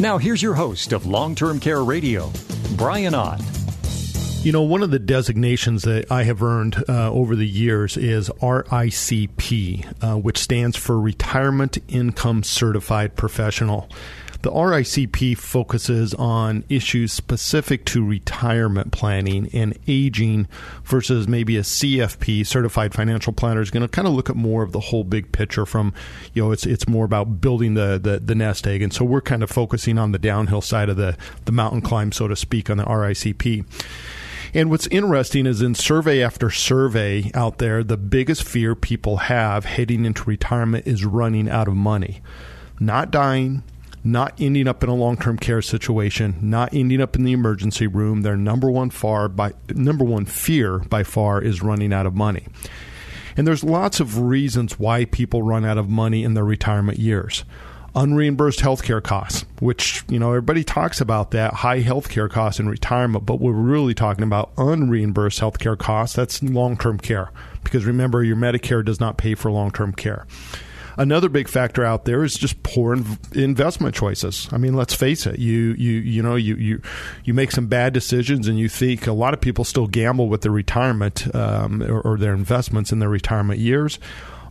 Now, here's your host of Long Term Care Radio, Brian Ott. You know, one of the designations that I have earned uh, over the years is RICP, uh, which stands for Retirement Income Certified Professional. The RICP focuses on issues specific to retirement planning and aging versus maybe a CFP, Certified Financial Planner, is going to kind of look at more of the whole big picture from, you know, it's it's more about building the, the, the nest egg. And so we're kind of focusing on the downhill side of the, the mountain climb, so to speak, on the RICP. And what's interesting is in survey after survey out there, the biggest fear people have heading into retirement is running out of money. Not dying, not ending up in a long-term care situation, not ending up in the emergency room. Their number one far by number one fear by far is running out of money. And there's lots of reasons why people run out of money in their retirement years unreimbursed healthcare costs, which, you know, everybody talks about that high healthcare costs in retirement, but we're really talking about unreimbursed healthcare costs. That's long term care. Because remember, your Medicare does not pay for long term care. Another big factor out there is just poor inv- investment choices. I mean, let's face it. You you you know you you you make some bad decisions, and you think a lot of people still gamble with their retirement um, or, or their investments in their retirement years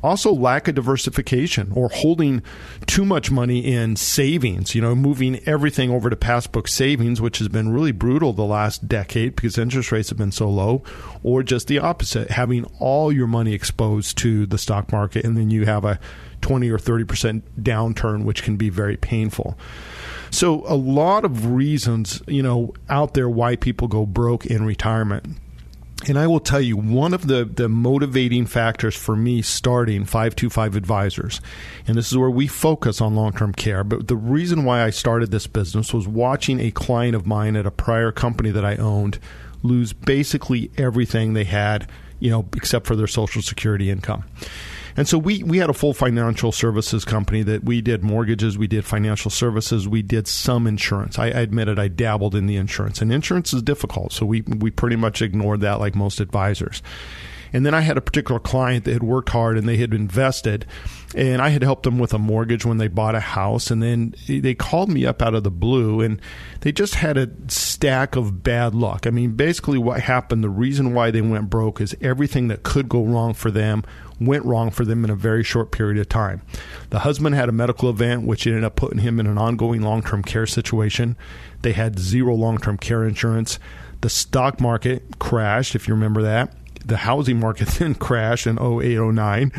also, lack of diversification or holding too much money in savings, you know, moving everything over to passbook savings, which has been really brutal the last decade because interest rates have been so low, or just the opposite, having all your money exposed to the stock market and then you have a 20 or 30% downturn, which can be very painful. So, a lot of reasons, you know, out there why people go broke in retirement. And I will tell you, one of the, the motivating factors for me starting 525 Advisors, and this is where we focus on long term care, but the reason why I started this business was watching a client of mine at a prior company that I owned lose basically everything they had, you know, except for their Social Security income. And so we, we had a full financial services company that we did mortgages, we did financial services, we did some insurance. I, I admitted I dabbled in the insurance, and insurance is difficult, so we, we pretty much ignored that like most advisors. And then I had a particular client that had worked hard and they had invested, and I had helped them with a mortgage when they bought a house. And then they called me up out of the blue and they just had a stack of bad luck. I mean, basically, what happened, the reason why they went broke is everything that could go wrong for them went wrong for them in a very short period of time. The husband had a medical event, which ended up putting him in an ongoing long term care situation. They had zero long term care insurance. The stock market crashed, if you remember that the housing market then crashed in 08, 09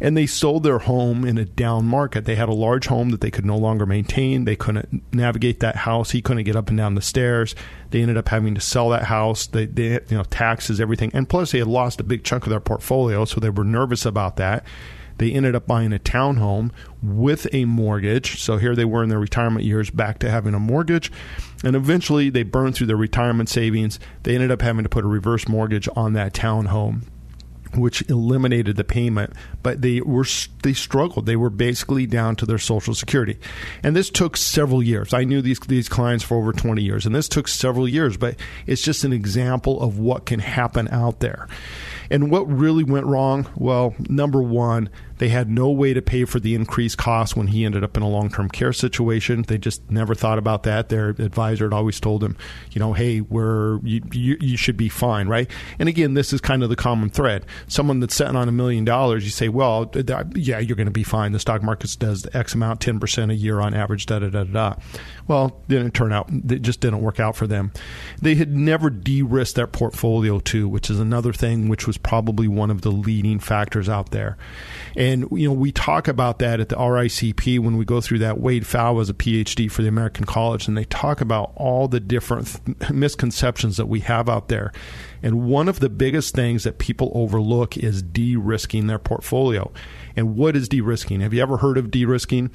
and they sold their home in a down market. They had a large home that they could no longer maintain. They couldn't navigate that house. He couldn't get up and down the stairs. They ended up having to sell that house. They, they you know, taxes, everything, and plus they had lost a big chunk of their portfolio, so they were nervous about that. They ended up buying a townhome with a mortgage. So here they were in their retirement years back to having a mortgage. And eventually they burned through their retirement savings. They ended up having to put a reverse mortgage on that townhome which eliminated the payment, but they were they struggled. They were basically down to their social security, and this took several years. I knew these these clients for over twenty years, and this took several years. But it's just an example of what can happen out there. And what really went wrong? Well, number one, they had no way to pay for the increased cost when he ended up in a long term care situation. They just never thought about that. Their advisor had always told him, you know, hey, we're you, you, you should be fine, right? And again, this is kind of the common thread. Someone that's sitting on a million dollars, you say, well, yeah, you're going to be fine. The stock market does X amount, ten percent a year on average, da da da da. Well, didn't turn out. It just didn't work out for them. They had never de-risked their portfolio too, which is another thing which was probably one of the leading factors out there. You know, we talk about that at the RICP when we go through that. Wade Pfau was a PhD for the American College, and they talk about all the different th- misconceptions that we have out there. And one of the biggest things that people overlook is de-risking their portfolio. And what is de-risking? Have you ever heard of de-risking?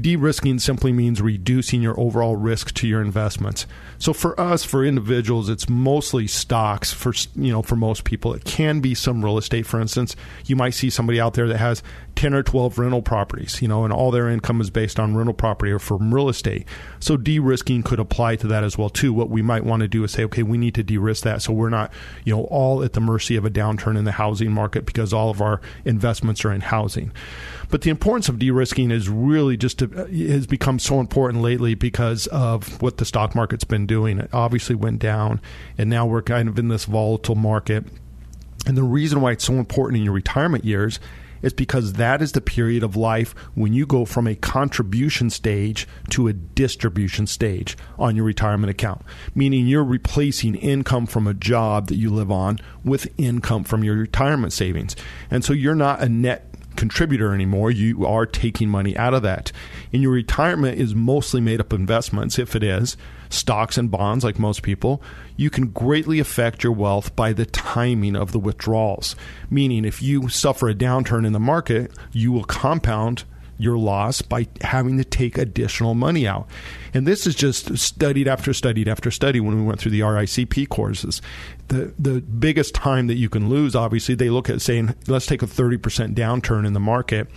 De risking simply means reducing your overall risk to your investments. So for us, for individuals, it's mostly stocks. For you know, for most people, it can be some real estate. For instance, you might see somebody out there that has ten or twelve rental properties, you know, and all their income is based on rental property or from real estate. So de-risking could apply to that as well too. What we might want to do is say, okay, we need to de-risk that, so we're not, you know, all at the mercy of a downturn in the housing market because all of our investments are in housing. But the importance of de-risking is really just to, uh, has become so important lately because of what the stock market's been doing. It obviously went down, and now we're kind of in this volatile market. And the reason why it's so important in your retirement years is because that is the period of life when you go from a contribution stage to a distribution stage on your retirement account, meaning you're replacing income from a job that you live on with income from your retirement savings. And so you're not a net contributor anymore. You are taking money out of that. And your retirement is mostly made up of investments, if it is, stocks and bonds, like most people. You can greatly affect your wealth by the timing of the withdrawals. Meaning, if you suffer a downturn in the market, you will compound your loss by having to take additional money out. And this is just studied after studied after study when we went through the RICP courses. The the biggest time that you can lose, obviously, they look at saying, let's take a 30% downturn in the market.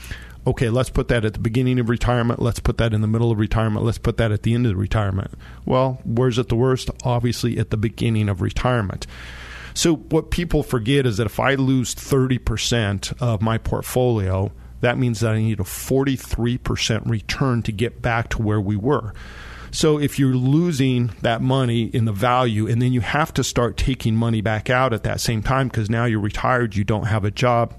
Okay, let's put that at the beginning of retirement. Let's put that in the middle of retirement. Let's put that at the end of retirement. Well, where's it the worst? Obviously, at the beginning of retirement. So, what people forget is that if I lose 30% of my portfolio, that means that I need a 43% return to get back to where we were. So if you're losing that money in the value and then you have to start taking money back out at that same time because now you're retired, you don't have a job,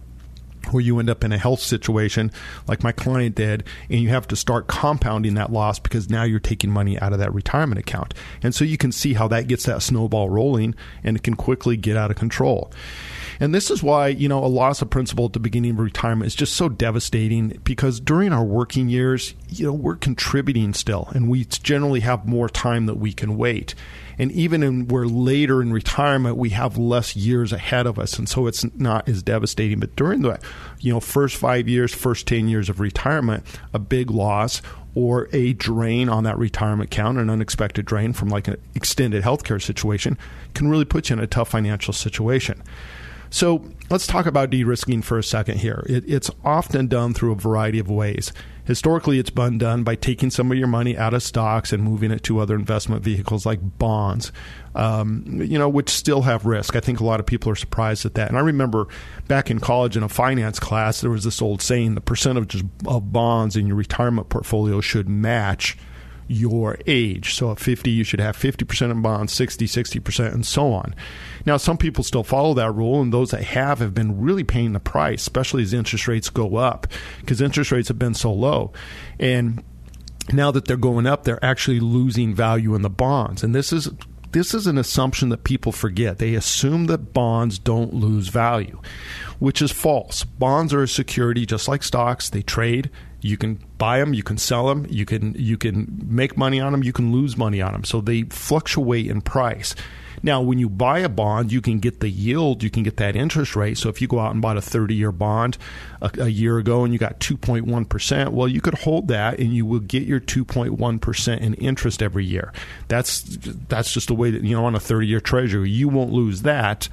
or you end up in a health situation like my client did, and you have to start compounding that loss because now you're taking money out of that retirement account. And so you can see how that gets that snowball rolling and it can quickly get out of control. And this is why, you know, a loss of principal at the beginning of retirement is just so devastating because during our working years, you know, we're contributing still and we generally have more time that we can wait. And even when we're later in retirement, we have less years ahead of us. And so it's not as devastating. But during the, you know, first five years, first 10 years of retirement, a big loss or a drain on that retirement account, an unexpected drain from like an extended healthcare situation, can really put you in a tough financial situation. So let's talk about de risking for a second here. It, it's often done through a variety of ways. Historically, it's been done by taking some of your money out of stocks and moving it to other investment vehicles like bonds, um, you know, which still have risk. I think a lot of people are surprised at that. And I remember back in college in a finance class, there was this old saying: the percentage of bonds in your retirement portfolio should match your age. So at 50, you should have 50% in bonds, 60, 60%, and so on. Now, some people still follow that rule, and those that have have been really paying the price, especially as interest rates go up, because interest rates have been so low. And now that they're going up, they're actually losing value in the bonds. And this is this is an assumption that people forget. They assume that bonds don't lose value, which is false. Bonds are a security just like stocks. They trade. You can buy them, you can sell them, you can you can make money on them, you can lose money on them. So they fluctuate in price. Now, when you buy a bond, you can get the yield, you can get that interest rate. So if you go out and bought a 30 year bond a, a year ago and you got 2.1%, well, you could hold that and you will get your 2.1% in interest every year. That's, that's just the way that, you know, on a 30 year treasury, you won't lose that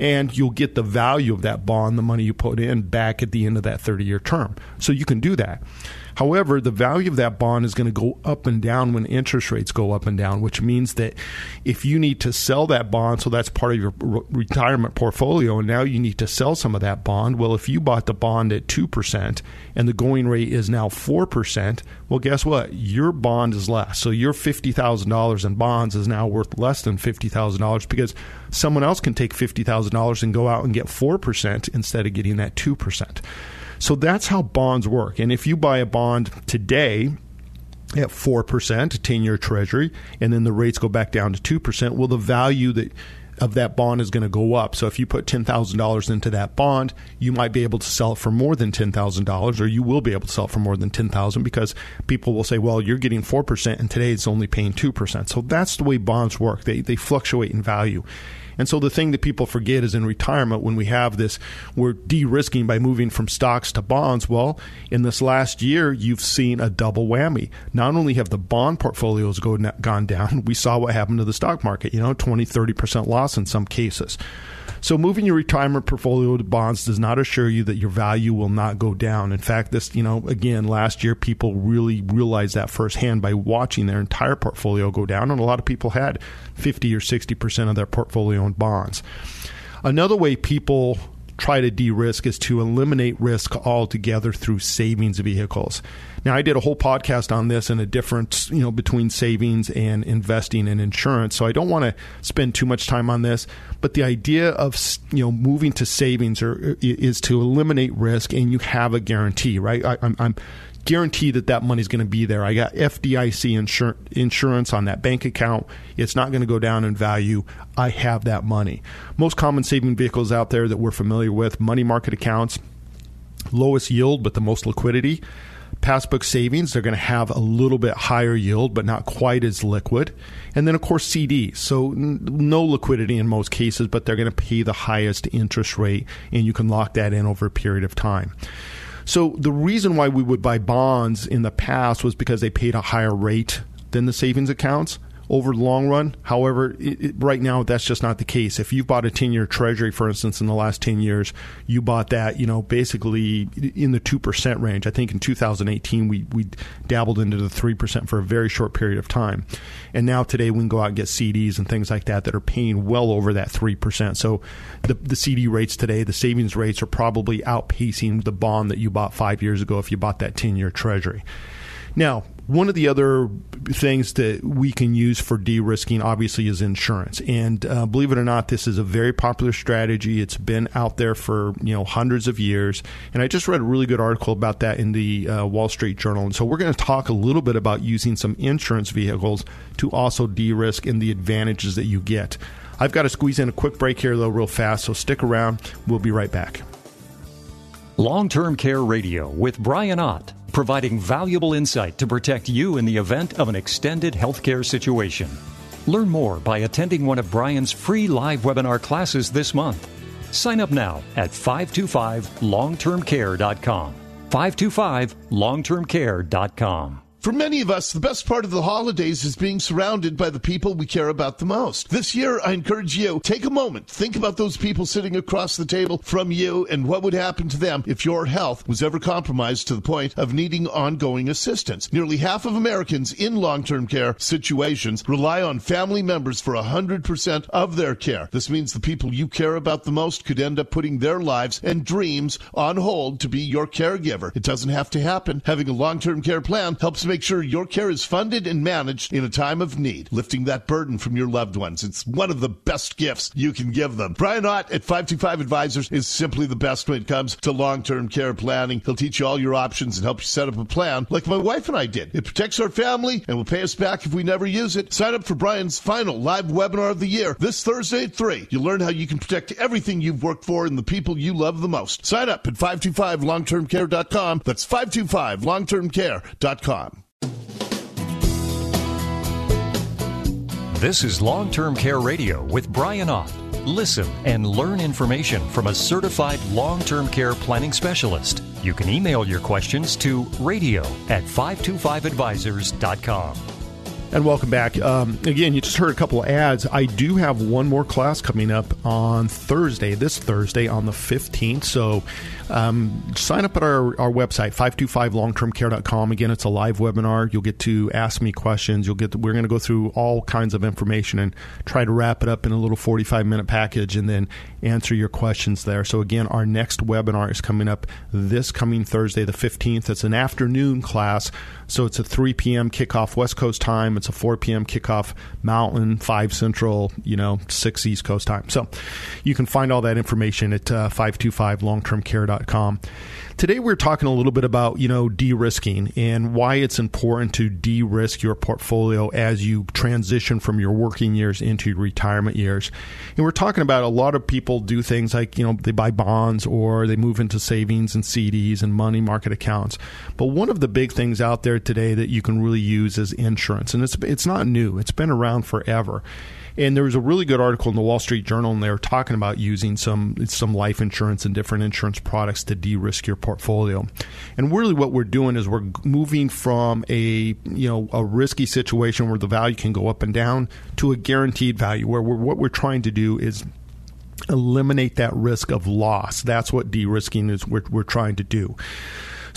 and you'll get the value of that bond, the money you put in, back at the end of that 30 year term. So you can do that. However, the value of that bond is going to go up and down when interest rates go up and down, which means that if you need to sell that bond, so that's part of your re- retirement portfolio, and now you need to sell some of that bond. Well, if you bought the bond at 2% and the going rate is now 4%, well, guess what? Your bond is less. So your $50,000 in bonds is now worth less than $50,000 because someone else can take $50,000 and go out and get 4% instead of getting that 2%. So that's how bonds work. And if you buy a bond today, at 4%, 10 year treasury, and then the rates go back down to 2%, well, the value that of that bond is going to go up. So if you put $10,000 into that bond, you might be able to sell it for more than $10,000 or you will be able to sell it for more than 10,000 because people will say, well, you're getting 4% and today it's only paying 2%. So that's the way bonds work. They, they fluctuate in value. And so the thing that people forget is in retirement, when we have this, we're de risking by moving from stocks to bonds. Well, in this last year, you've seen a double whammy. Not only have the bond portfolios go, gone down, we saw what happened to the stock market, you know, 20, 30% loss in some cases. So moving your retirement portfolio to bonds does not assure you that your value will not go down. In fact, this, you know, again, last year people really realized that firsthand by watching their entire portfolio go down, and a lot of people had 50 or 60% of their portfolio in bonds. Another way people try to de-risk is to eliminate risk altogether through savings vehicles. Now, I did a whole podcast on this and a difference, you know, between savings and investing and insurance. So I don't want to spend too much time on this. But the idea of you know moving to savings or, is to eliminate risk, and you have a guarantee, right? I, I'm, I'm that that money's going to be there. I got FDIC insur- insurance on that bank account. It's not going to go down in value. I have that money. Most common saving vehicles out there that we're familiar with money market accounts, lowest yield but the most liquidity. Passbook savings, they're going to have a little bit higher yield, but not quite as liquid. And then, of course, CDs. So, n- no liquidity in most cases, but they're going to pay the highest interest rate, and you can lock that in over a period of time. So the reason why we would buy bonds in the past was because they paid a higher rate than the savings accounts over the long run. However, it, it, right now that's just not the case. If you've bought a 10-year treasury for instance in the last 10 years, you bought that, you know, basically in the 2% range. I think in 2018 we we dabbled into the 3% for a very short period of time. And now today we can go out and get CDs and things like that that are paying well over that 3%. So the the CD rates today, the savings rates are probably outpacing the bond that you bought 5 years ago if you bought that 10-year treasury. Now, one of the other things that we can use for de-risking, obviously, is insurance. And uh, believe it or not, this is a very popular strategy. It's been out there for you know hundreds of years. And I just read a really good article about that in the uh, Wall Street Journal. And so we're going to talk a little bit about using some insurance vehicles to also de-risk and the advantages that you get. I've got to squeeze in a quick break here, though, real fast. So stick around. We'll be right back. Long Term Care Radio with Brian Ott providing valuable insight to protect you in the event of an extended healthcare situation. Learn more by attending one of Brian's free live webinar classes this month. Sign up now at 525longtermcare.com. 525longtermcare.com. For many of us, the best part of the holidays is being surrounded by the people we care about the most. This year, I encourage you, take a moment, think about those people sitting across the table from you and what would happen to them if your health was ever compromised to the point of needing ongoing assistance. Nearly half of Americans in long-term care situations rely on family members for 100% of their care. This means the people you care about the most could end up putting their lives and dreams on hold to be your caregiver. It doesn't have to happen. Having a long-term care plan helps make sure your care is funded and managed in a time of need, lifting that burden from your loved ones. It's one of the best gifts you can give them. Brian Ott at 525 Advisors is simply the best when it comes to long-term care planning. He'll teach you all your options and help you set up a plan like my wife and I did. It protects our family and will pay us back if we never use it. Sign up for Brian's final live webinar of the year this Thursday at 3. You'll learn how you can protect everything you've worked for and the people you love the most. Sign up at 525longtermcare.com. That's 525longtermcare.com. This is Long Term Care Radio with Brian Ott. Listen and learn information from a certified long term care planning specialist. You can email your questions to radio at 525advisors.com. And welcome back. Um, again, you just heard a couple of ads. I do have one more class coming up on Thursday, this Thursday on the 15th. So um, sign up at our, our website, 525longtermcare.com. Again, it's a live webinar. You'll get to ask me questions. You'll get to, we're going to go through all kinds of information and try to wrap it up in a little 45 minute package and then answer your questions there. So again, our next webinar is coming up this coming Thursday, the 15th. It's an afternoon class. So it's a 3 p.m. kickoff West Coast time. It's a 4 p.m. kickoff Mountain, 5 Central, you know, 6 East Coast time. So you can find all that information at uh, 525longtermcare.com. Today we're talking a little bit about, you know, de-risking and why it's important to de-risk your portfolio as you transition from your working years into retirement years. And we're talking about a lot of people do things like, you know, they buy bonds or they move into savings and CDs and money market accounts. But one of the big things out there today that you can really use is insurance. And it's it's not new. It's been around forever. And there was a really good article in the Wall Street Journal, and they were talking about using some some life insurance and different insurance products to de-risk your portfolio. And really, what we're doing is we're moving from a you know a risky situation where the value can go up and down to a guaranteed value, where we're, what we're trying to do is eliminate that risk of loss. That's what de-risking is. We're, we're trying to do.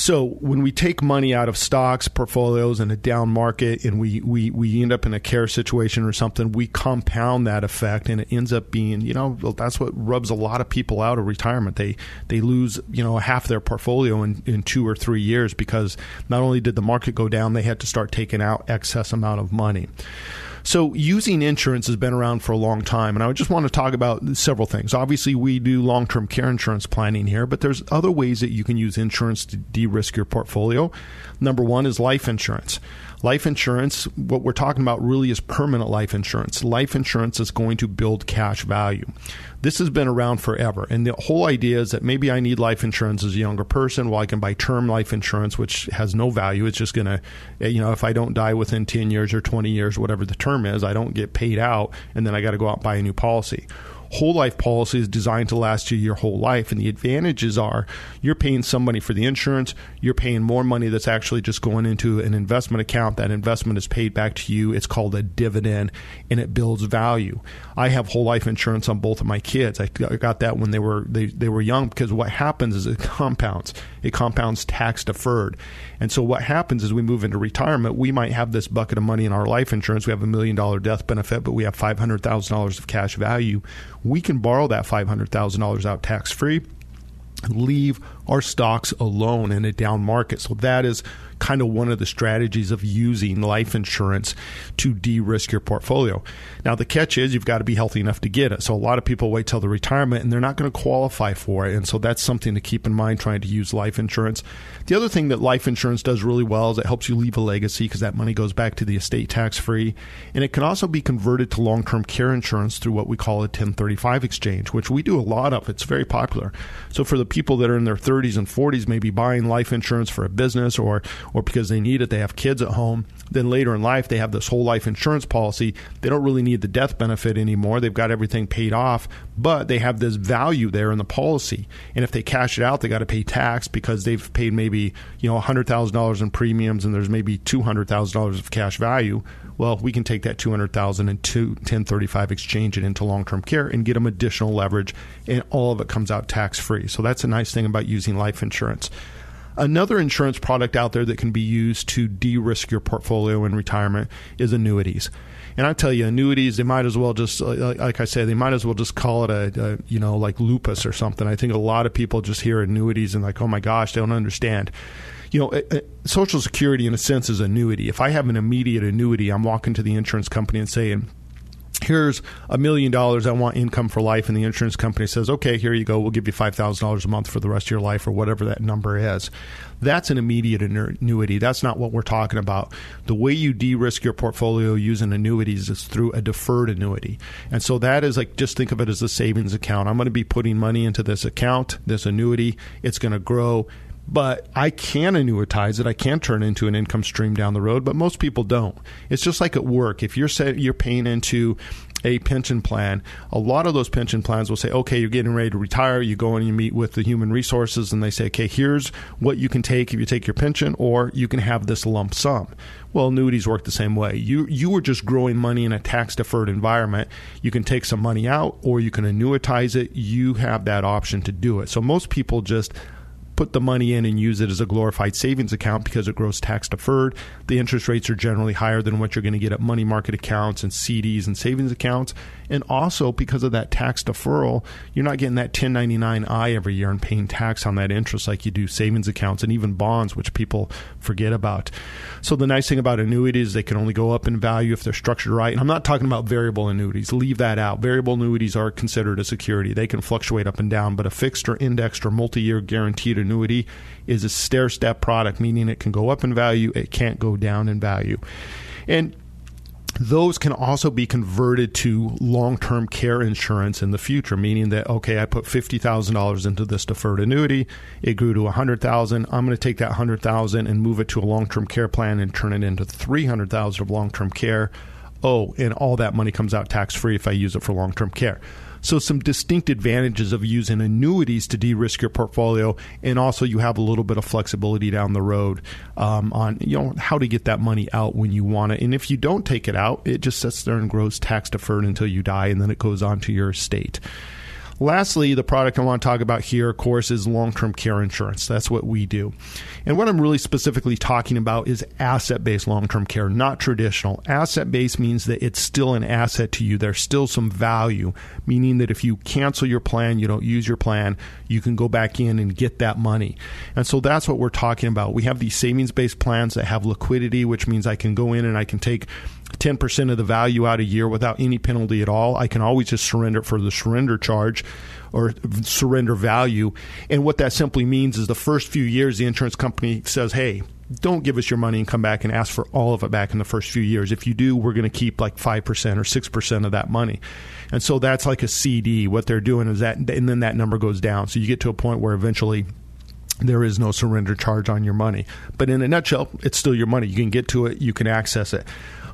So when we take money out of stocks, portfolios in a down market, and we, we, we end up in a care situation or something, we compound that effect, and it ends up being, you know, that's what rubs a lot of people out of retirement. They they lose, you know, half their portfolio in, in two or three years because not only did the market go down, they had to start taking out excess amount of money. So, using insurance has been around for a long time, and I just want to talk about several things. Obviously, we do long term care insurance planning here, but there's other ways that you can use insurance to de risk your portfolio. Number one is life insurance. Life insurance, what we're talking about really is permanent life insurance. Life insurance is going to build cash value. This has been around forever. And the whole idea is that maybe I need life insurance as a younger person. Well, I can buy term life insurance, which has no value. It's just going to, eh, you know, if I don't die within 10 years or 20 years, whatever the term is, I don't get paid out. And then I got to go out and buy a new policy whole life policy is designed to last you your whole life. And the advantages are you're paying somebody for the insurance, you're paying more money that's actually just going into an investment account. That investment is paid back to you. It's called a dividend and it builds value. I have whole life insurance on both of my kids. I got that when they were they, they were young because what happens is it compounds. It compounds tax deferred. And so what happens is we move into retirement, we might have this bucket of money in our life insurance. We have a million dollar death benefit, but we have $500,000 of cash value. We can borrow that $500,000 out tax free leave our stocks alone in a down market. So that is kind of one of the strategies of using life insurance to de-risk your portfolio. Now the catch is you've got to be healthy enough to get it. So a lot of people wait till the retirement and they're not going to qualify for it. And so that's something to keep in mind trying to use life insurance. The other thing that life insurance does really well is it helps you leave a legacy because that money goes back to the estate tax free. And it can also be converted to long-term care insurance through what we call a 1035 exchange, which we do a lot of. It's very popular. So for the people that are in their 30s and 40s may be buying life insurance for a business or or because they need it, they have kids at home. Then later in life, they have this whole life insurance policy. They don't really need the death benefit anymore. They've got everything paid off, but they have this value there in the policy. And if they cash it out, they got to pay tax because they've paid maybe you know hundred thousand dollars in premiums, and there's maybe two hundred thousand dollars of cash value. Well, we can take that two hundred thousand and two ten thirty five exchange it into long term care and get them additional leverage, and all of it comes out tax free. So that's a nice thing about using life insurance. Another insurance product out there that can be used to de risk your portfolio in retirement is annuities. And I tell you, annuities, they might as well just, uh, uh, like I say, they might as well just call it a, a, you know, like lupus or something. I think a lot of people just hear annuities and like, oh my gosh, they don't understand. You know, eh, eh, Social Security in a sense is annuity. If I have an immediate annuity, I'm walking to the insurance company and saying, here's a million dollars I want income for life. And the insurance company says okay here you go. We'll give you $5000 a month for the rest of your life or whatever that number is. That's an immediate annuity. That's not what we're talking about. The way you de-risk your portfolio using annuities is through a deferred annuity. And so that is like just think of it as a savings account. I'm going to be putting money into this account this annuity. It's going to grow but I can annuitize it. I can turn it into an income stream down the road, but most people don't. It's just like at work. If you're say, you're paying into a pension plan, a lot of those pension plans will say, okay, you're getting ready to retire. You go and you meet with the human resources and they say, okay, here's what you can take if you take your pension, or you can have this lump sum. Well, annuities work the same way. You you were just growing money in a tax deferred environment. You can take some money out or you can annuitize it. You have that option to do it. So most people just put the money in and use it as a glorified savings account because it grows tax deferred. The interest rates are generally higher than what you're going to get at money market accounts and CDs and savings accounts. And also because of that tax deferral, you're not getting that 1099I every year and paying tax on that interest like you do savings accounts and even bonds, which people forget about. So the nice thing about annuities, they can only go up in value if they're structured right. And I'm not talking about variable annuities. Leave that out. Variable annuities are considered a security. They can fluctuate up and down, but a fixed or indexed or multi-year guaranteed annuity is a stair step product, meaning it can go up in value, it can't go down in value. And those can also be converted to long-term care insurance in the future meaning that okay i put $50000 into this deferred annuity. It grew to 100000 i'm going to take that 100000 and move it to a long-term care plan and turn it into 300000 of long-term care oh and all that money comes out tax-free if i use it for long-term care so, some distinct advantages of using annuities to de risk your portfolio, and also you have a little bit of flexibility down the road um, on you know how to get that money out when you want it. And if you don't take it out, it just sits there and grows tax deferred until you die, and then it goes on to your estate. Lastly, the product I want to talk about here, of course, is long term care insurance. That's what we do. And what I'm really specifically talking about is asset based long term care, not traditional. Asset based means that it's still an asset to you. There's still some value, meaning that if you cancel your plan, you don't use your plan, you can go back in and get that money. And so that's what we're talking about. We have these savings based plans that have liquidity, which means I can go in and I can take 10% of the value out a year without any penalty at all. I can always just surrender for the surrender charge or surrender value. And what that simply means is the first few years, the insurance company says, hey, don't give us your money and come back and ask for all of it back in the first few years. If you do, we're going to keep like 5% or 6% of that money. And so that's like a CD. What they're doing is that, and then that number goes down. So you get to a point where eventually there is no surrender charge on your money. But in a nutshell, it's still your money. You can get to it, you can access it.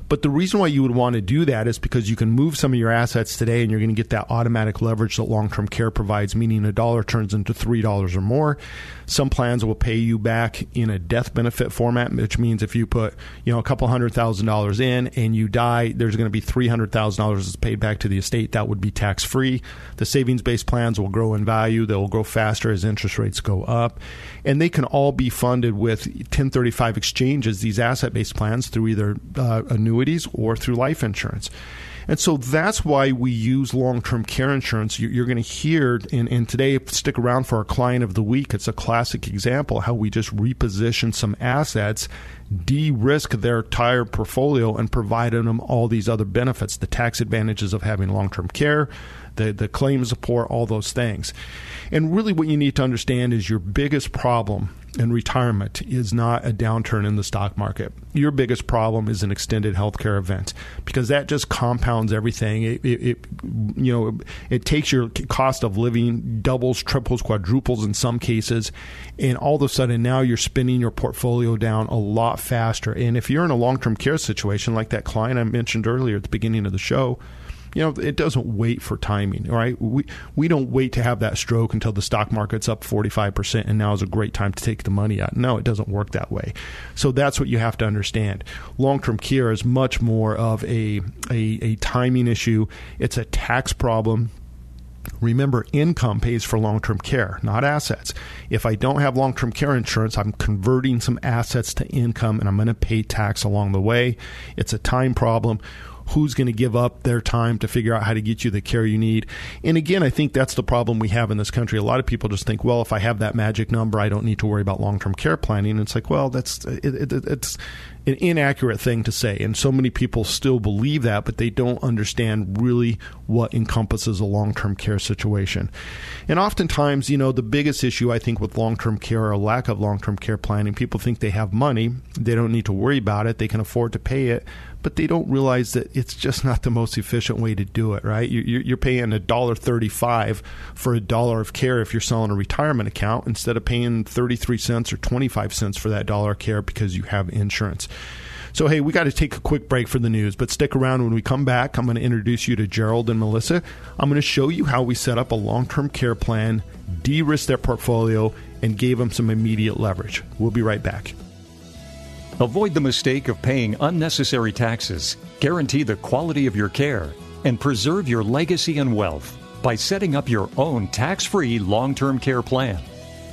But the reason why you would want to do that is because you can move some of your assets today and you're going to get that automatic leverage that long term care provides, meaning a dollar turns into $3 or more. Some plans will pay you back in a death benefit format, which means if you put, you know, a couple hundred thousand dollars in and you die, there's going to be $300,000 that's paid back to the estate. That would be tax free. The savings based plans will grow in value. They'll grow faster as interest rates go up. And they can all be funded with 1035 exchanges, these asset based plans, through either uh, annuities or through life insurance. And so that's why we use long term care insurance. You're going to hear, and, today, stick around for our client of the week. It's a classic example how we just reposition some assets, de risk their entire portfolio, and provided them all these other benefits the tax advantages of having long term care, the, the claim support, all those things. And really, what you need to understand is your biggest problem in retirement is not a downturn in the stock market. Your biggest problem is an extended healthcare event because that just compounds everything. It, it, it, you know it takes your cost of living doubles, triples, quadruples in some cases, and all of a sudden now you're spinning your portfolio down a lot faster. And if you're in a long term care situation like that client I mentioned earlier at the beginning of the show you know, it doesn't wait for timing, right? We we don't wait to have that stroke until the stock market's up 45% and now is a great time to take the money out. No, it doesn't work that way. So that's what you have to understand. Long-term care is much more of a a, a timing issue. It's a tax problem Remember, income pays for long term care, not assets. If I don't have long term care insurance, I'm converting some assets to income and I'm going to pay tax along the way. It's a time problem who's going to give up their time to figure out how to get you the care you need. And again, I think that's the problem we have in this country. A lot of people just think, well, if I have that magic number, I don't need to worry about long term care planning. And it's like, well, that's it, it, it's an inaccurate thing to say. And so many people still believe that, but they don't understand really what encompasses a long term care situation. And oftentimes, you know, the biggest issue I think with long term care or lack of long term care planning, people think they have money, they don't need to worry about it, they can afford to pay it but they don't realize that it's just not the most efficient way to do it. Right? You're paying a dollar thirty-five for a dollar of care if you're selling a retirement account instead of paying thirty-three cents or twenty-five cents for that dollar of care because you have insurance. So, hey, we got to take a quick break for the news, but stick around when we come back. I'm going to introduce you to Gerald and Melissa. I'm going to show you how we set up a long term care plan, de risk their portfolio, and gave them some immediate leverage. We'll be right back. Avoid the mistake of paying unnecessary taxes, guarantee the quality of your care, and preserve your legacy and wealth by setting up your own tax free long term care plan.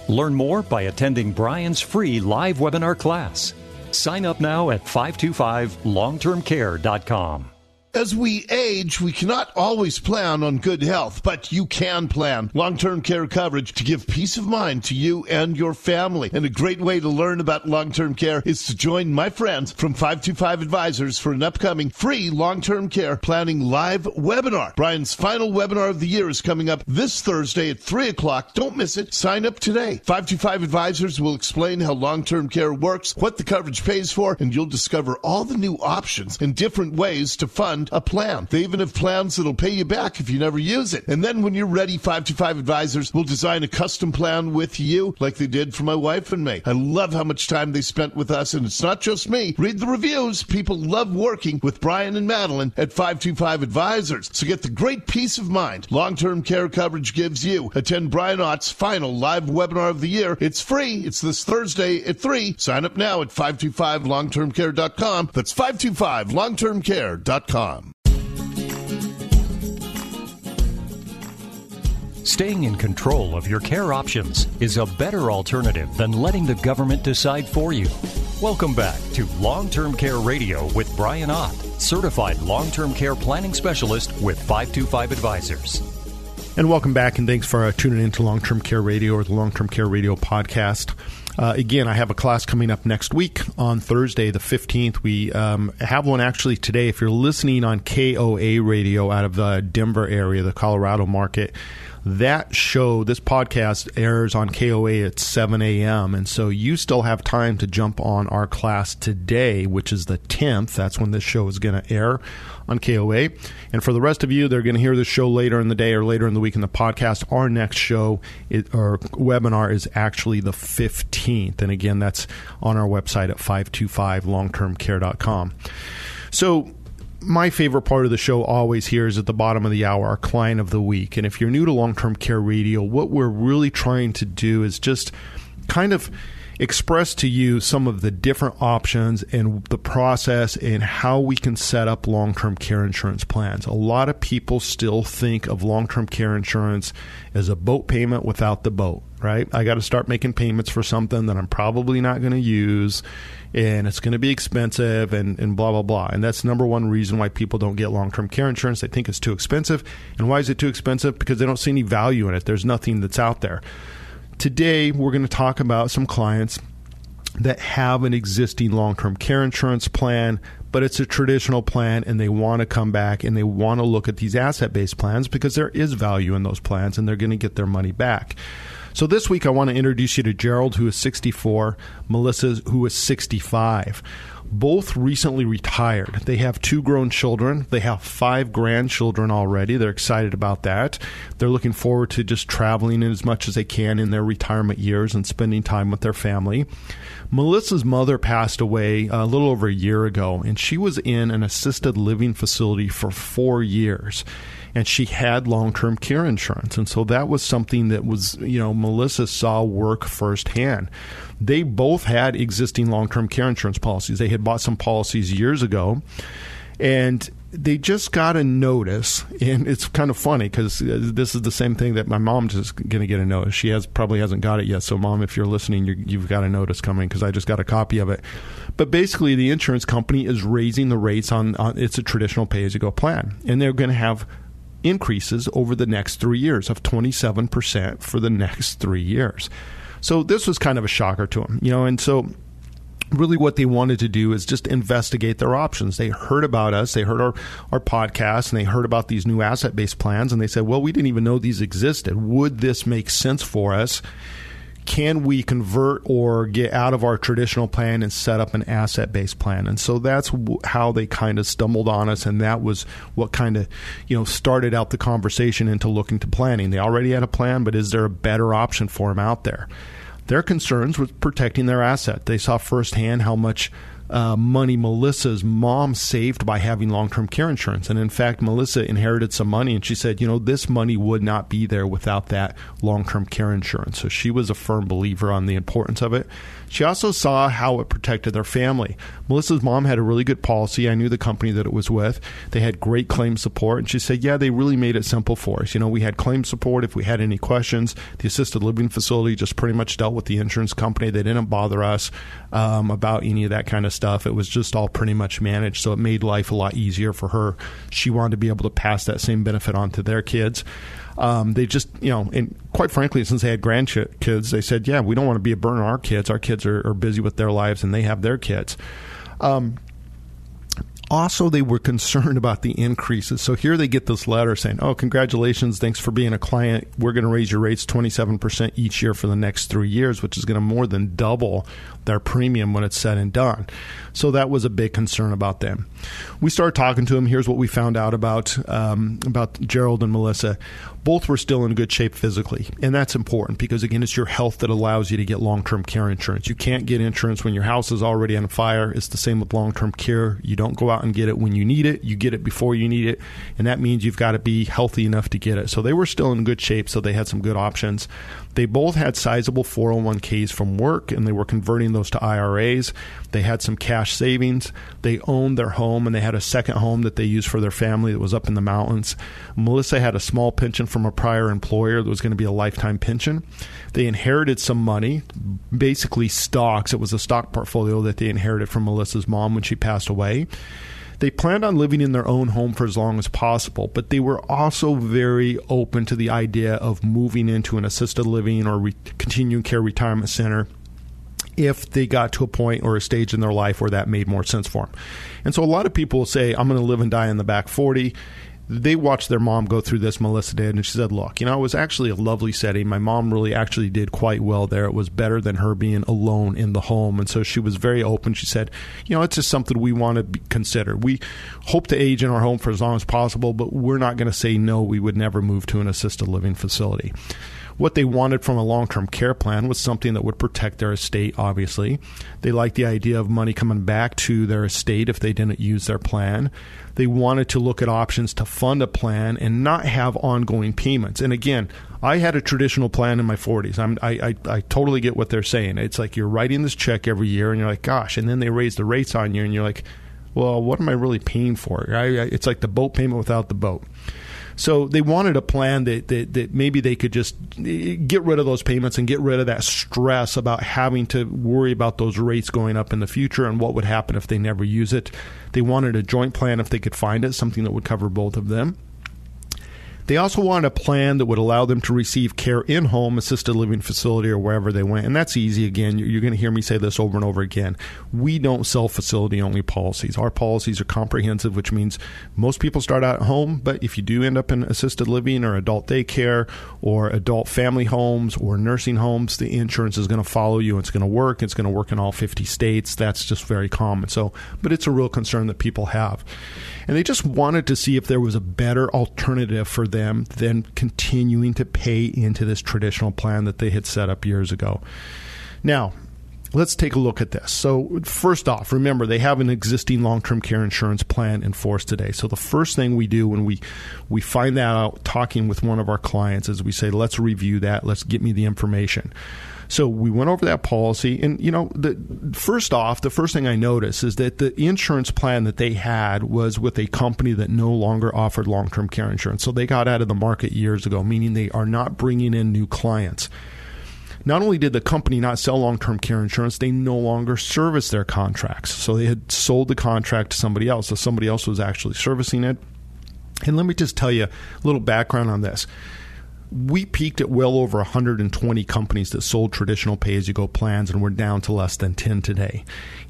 Learn more by attending Brian's free live webinar class. Sign up now at 525longtermcare.com. As we age, we cannot always plan on good health, but you can plan long term care coverage to give peace of mind to you and your family. And a great way to learn about long term care is to join my friends from 525 Advisors for an upcoming free long term care planning live webinar. Brian's final webinar of the year is coming up this Thursday at 3 o'clock. Don't miss it. Sign up today. 525 Advisors will explain how long term care works, what the coverage pays for, and you'll discover all the new options and different ways to fund a plan. They even have plans that'll pay you back if you never use it. And then when you're ready, 525 Advisors will design a custom plan with you like they did for my wife and me. I love how much time they spent with us, and it's not just me. Read the reviews. People love working with Brian and Madeline at 525 Advisors. So get the great peace of mind long-term care coverage gives you. Attend Brian Ott's final live webinar of the year. It's free. It's this Thursday at 3. Sign up now at 525longtermcare.com. That's 525longtermcare.com. Staying in control of your care options is a better alternative than letting the government decide for you. Welcome back to Long Term Care Radio with Brian Ott, certified long term care planning specialist with 525 Advisors. And welcome back, and thanks for uh, tuning in to Long Term Care Radio or the Long Term Care Radio podcast. Uh, again, I have a class coming up next week on Thursday, the 15th. We um, have one actually today. If you're listening on KOA radio out of the Denver area, the Colorado market, that show, this podcast airs on KOA at 7 a.m. And so you still have time to jump on our class today, which is the 10th. That's when this show is going to air on KOA. And for the rest of you, they're going to hear this show later in the day or later in the week in the podcast. Our next show is, or webinar is actually the 15th. And again, that's on our website at 525longtermcare.com. So my favorite part of the show always here is at the bottom of the hour, our client of the week. And if you're new to long term care radio, what we're really trying to do is just kind of express to you some of the different options and the process and how we can set up long term care insurance plans. A lot of people still think of long term care insurance as a boat payment without the boat, right? I got to start making payments for something that I'm probably not going to use and it's going to be expensive and, and blah, blah, blah. And that's number one reason why people don't get long term care insurance. They think it's too expensive. And why is it too expensive? Because they don't see any value in it. There's nothing that's out there. Today, we're going to talk about some clients that have an existing long term care insurance plan, but it's a traditional plan and they want to come back and they want to look at these asset based plans because there is value in those plans and they're going to get their money back. So this week, I want to introduce you to Gerald, who is 64, Melissa, who is 65 both recently retired. They have two grown children. They have five grandchildren already. They're excited about that. They're looking forward to just traveling as much as they can in their retirement years and spending time with their family. Melissa's mother passed away a little over a year ago, and she was in an assisted living facility for four years and she had long term care insurance. And so that was something that was, you know, Melissa saw work firsthand. They both had existing long term care insurance policies. They had bought some policies years ago. And they just got a notice, and it's kind of funny because uh, this is the same thing that my mom's just going to get a notice. She has probably hasn't got it yet. So, mom, if you're listening, you have got a notice coming because I just got a copy of it. But basically, the insurance company is raising the rates on, on it's a traditional pay as you go plan, and they're going to have increases over the next three years of 27% for the next three years. So this was kind of a shocker to them, you know, and so really what they wanted to do is just investigate their options. They heard about us, they heard our, our podcast, and they heard about these new asset based plans, and they said, well, we didn't even know these existed. Would this make sense for us? Can we convert or get out of our traditional plan and set up an asset based plan? And so that's w- how they kind of stumbled on us, and that was what kind of you know started out the conversation into looking to planning. They already had a plan, but is there a better option for them out there? Their concerns was protecting their asset. They saw firsthand how much uh, money Melissa's mom saved by having long term care insurance. And in fact, Melissa inherited some money and she said, you know, this money would not be there without that long term care insurance. So she was a firm believer on the importance of it. She also saw how it protected their family. Melissa's mom had a really good policy. I knew the company that it was with. They had great claim support. And she said, Yeah, they really made it simple for us. You know, we had claim support if we had any questions. The assisted living facility just pretty much dealt with the insurance company. They didn't bother us um, about any of that kind of stuff. It was just all pretty much managed. So it made life a lot easier for her. She wanted to be able to pass that same benefit on to their kids. Um, they just, you know, and quite frankly, since they had grandkids, they said, yeah, we don't want to be a burden on our kids. Our kids are, are busy with their lives and they have their kids. Um, also, they were concerned about the increases. So here they get this letter saying, Oh, congratulations. Thanks for being a client. We're going to raise your rates 27% each year for the next three years, which is going to more than double their premium when it's said and done. So that was a big concern about them. We started talking to them. Here's what we found out about um, about Gerald and Melissa. Both were still in good shape physically, and that's important because again, it's your health that allows you to get long term care insurance. You can't get insurance when your house is already on fire. It's the same with long term care. You don't go out and get it when you need it. You get it before you need it, and that means you've got to be healthy enough to get it. So they were still in good shape, so they had some good options. They both had sizable 401ks from work, and they were converting those to IRAs. They had some cash savings. They owned their home, and they had a second home that they used for their family that was up in the mountains. Melissa had a small pension from a prior employer that was going to be a lifetime pension. They inherited some money, basically stocks. It was a stock portfolio that they inherited from Melissa's mom when she passed away. They planned on living in their own home for as long as possible, but they were also very open to the idea of moving into an assisted living or re- continuing care retirement center if they got to a point or a stage in their life where that made more sense for them. And so a lot of people say, I'm going to live and die in the back 40 they watched their mom go through this. Melissa did, and she said, "Look, you know, it was actually a lovely setting. My mom really actually did quite well there. It was better than her being alone in the home, and so she was very open. She said, you know, it's just something we want to consider. We hope to age in our home for as long as possible, but we're not going to say no. We would never move to an assisted living facility." What they wanted from a long term care plan was something that would protect their estate, obviously. They liked the idea of money coming back to their estate if they didn't use their plan. They wanted to look at options to fund a plan and not have ongoing payments. And again, I had a traditional plan in my 40s. I'm, I, I, I totally get what they're saying. It's like you're writing this check every year and you're like, gosh, and then they raise the rates on you and you're like, well, what am I really paying for? I, I, it's like the boat payment without the boat. So they wanted a plan that, that, that maybe they could just eh, get rid of those payments and get rid of that stress about having to worry about those rates going up in the future and what would happen if they never use it. They wanted a joint plan if they could find it, something that would cover both of them. They also wanted a plan that would allow them to receive care in home, assisted living facility, or wherever they went. And that's easy. Again, you're going to hear me say this over and over again. We don't sell facility only policies. Our policies are comprehensive, which means most people start out at home, but if you do end up in assisted living or adult daycare or adult family homes or nursing homes, the insurance is going to follow you. It's going to work. It's going to work in all 50 states. That's just very common. So, but it's a real concern that people have. And they just wanted to see if there was a better alternative for them than continuing to pay into this traditional plan that they had set up years ago. Now, let's take a look at this. So, first off, remember they have an existing long-term care insurance plan in force today. So, the first thing we do when we we find that out talking with one of our clients is we say, "Let's review that. Let's get me the information." So we went over that policy, and you know, the first off, the first thing I noticed is that the insurance plan that they had was with a company that no longer offered long-term care insurance. So they got out of the market years ago, meaning they are not bringing in new clients. Not only did the company not sell long term care insurance, they no longer service their contracts. So they had sold the contract to somebody else. So somebody else was actually servicing it. And let me just tell you a little background on this we peaked at well over 120 companies that sold traditional pay as you go plans, and we're down to less than 10 today.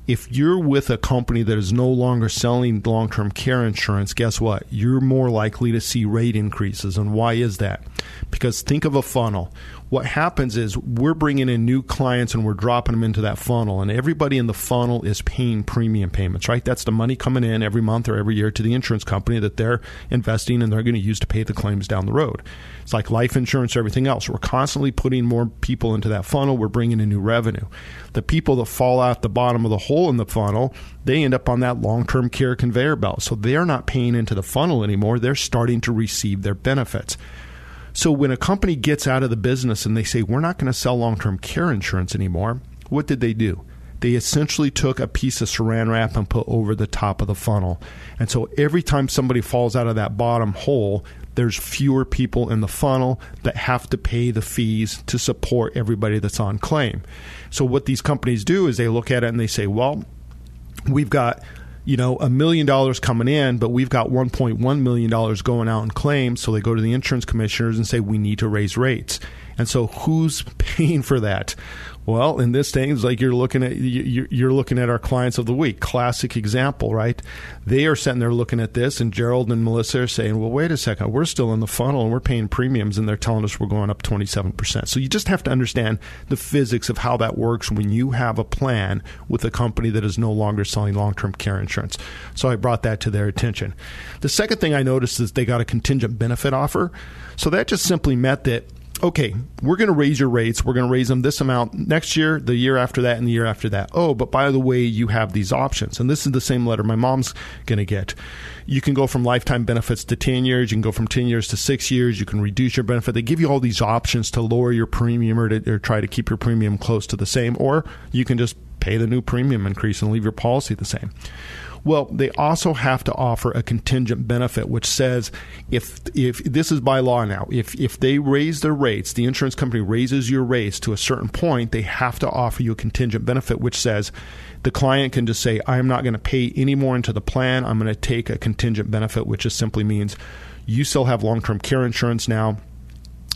If you're with a company that is no longer selling long term care insurance, guess what? You're more likely to see rate increases. And why is that? Because think of a funnel. What happens is we're bringing in new clients and we're dropping them into that funnel. And everybody in the funnel is paying premium payments right? That's the money coming in every month or every year to the insurance company that they're investing and they're going to use to pay the claims down the road. It's like life insurance everything else. We're constantly putting more people into that funnel. We're bringing in new revenue. The people that fall out the bottom of the hole in the funnel they end up on that long-term care conveyor belt. So they're not paying into the funnel anymore. They're starting to receive their benefits so when a company gets out of the business and they say, we're not going to sell long term care insurance anymore, What did they do? They essentially took a piece of saran wrap and put over the top of the funnel. And so every time somebody falls out of that bottom hole, there's fewer people in the funnel that have to pay the fees to support everybody that's on claim. So what these companies do is they look at it and they say, well, we've got you know, a million dollars coming in, but we've got $1.1 million going out in claims. So they go to the insurance commissioners and say, we need to raise rates. And so who's paying for that? Well, in this thing, it's like you're looking at you're looking at our clients of the week. Classic example, right? They are sitting there looking at this, and Gerald and Melissa are saying, "Well, wait a second, we're still in the funnel and we're paying premiums, and they're telling us we're going up 27 percent." So you just have to understand the physics of how that works when you have a plan with a company that is no longer selling long-term care insurance. So I brought that to their attention. The second thing I noticed is they got a contingent benefit offer. So that just simply meant that okay, we're going to raise your rates. We're going to raise them this amount next year, the year after that, and the year after that. Oh, but by the way, you have these options. And this is the same letter my mom's going to get. You can go from lifetime benefits to 10 years. You can go from 10 years to six years. You can reduce your benefit. They give you all these options to lower your premium or, to, or try to keep your premium close to the same, or you can just pay the new premium increase and leave your policy the same. Well, they also have to offer a contingent benefit, which says if if this is by law now, if if they raise their rates, the insurance company raises your rates to a certain point, they have to offer you a contingent benefit, which says the client can just say, I'm not going to pay any more into the plan. I'm going to take a contingent benefit, which just simply means you still have long term care insurance now.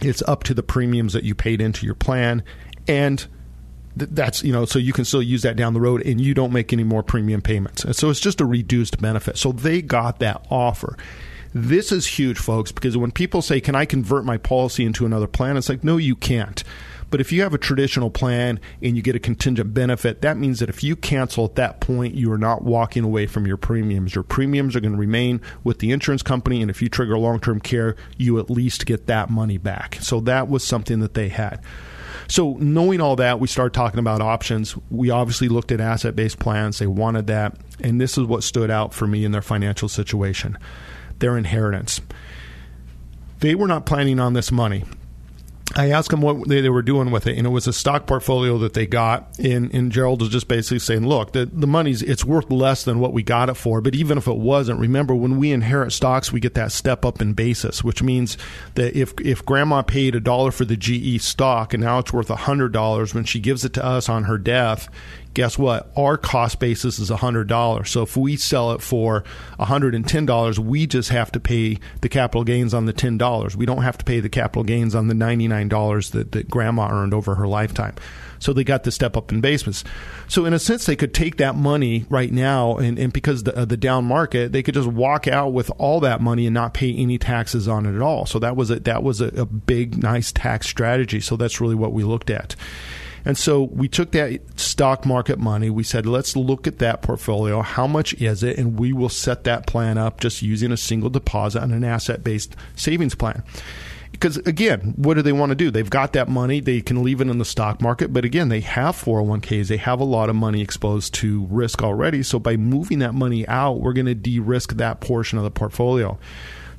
It's up to the premiums that you paid into your plan. And that's you know so you can still use that down the road and you don't make any more premium payments and so it's just a reduced benefit so they got that offer this is huge folks because when people say can i convert my policy into another plan it's like no you can't but if you have a traditional plan and you get a contingent benefit, that means that if you cancel at that point, you are not walking away from your premiums. Your premiums are going to remain with the insurance company, and if you trigger long term care, you at least get that money back. So that was something that they had. So knowing all that, we started talking about options. We obviously looked at asset based plans. They wanted that. And this is what stood out for me in their financial situation their inheritance. They were not planning on this money. I asked them what they, they, were doing with it, and it was a stock portfolio that they got. And, and Gerald was just basically saying, "Look, the, the money's it's worth less than what we got it for. But even if it wasn't, remember when we inherit stocks, we get that step up in basis, which means that if if Grandma paid a dollar for the GE stock and now it's worth a hundred dollars when she gives it to us on her death, guess what? Our cost basis is $100. So if we sell it for $110, we just have to pay the capital gains on the $10. We don't have to pay the capital gains on the $99 that, that grandma earned over her lifetime. So they got the step up in basements. So in a sense, they could take that money right now, and, and because the, uh, the down market, they could just walk out with all that money and not pay any taxes on it at all. So that was a, that was a, a big, nice tax strategy. So that's really what we looked at. And so we took that stock market money. We said, let's look at that portfolio. How much is it? And we will set that plan up just using a single deposit on an asset based savings plan. Because again, what do they want to do? They've got that money. They can leave it in the stock market. But again, they have 401ks. They have a lot of money exposed to risk already. So by moving that money out, we're going to de risk that portion of the portfolio.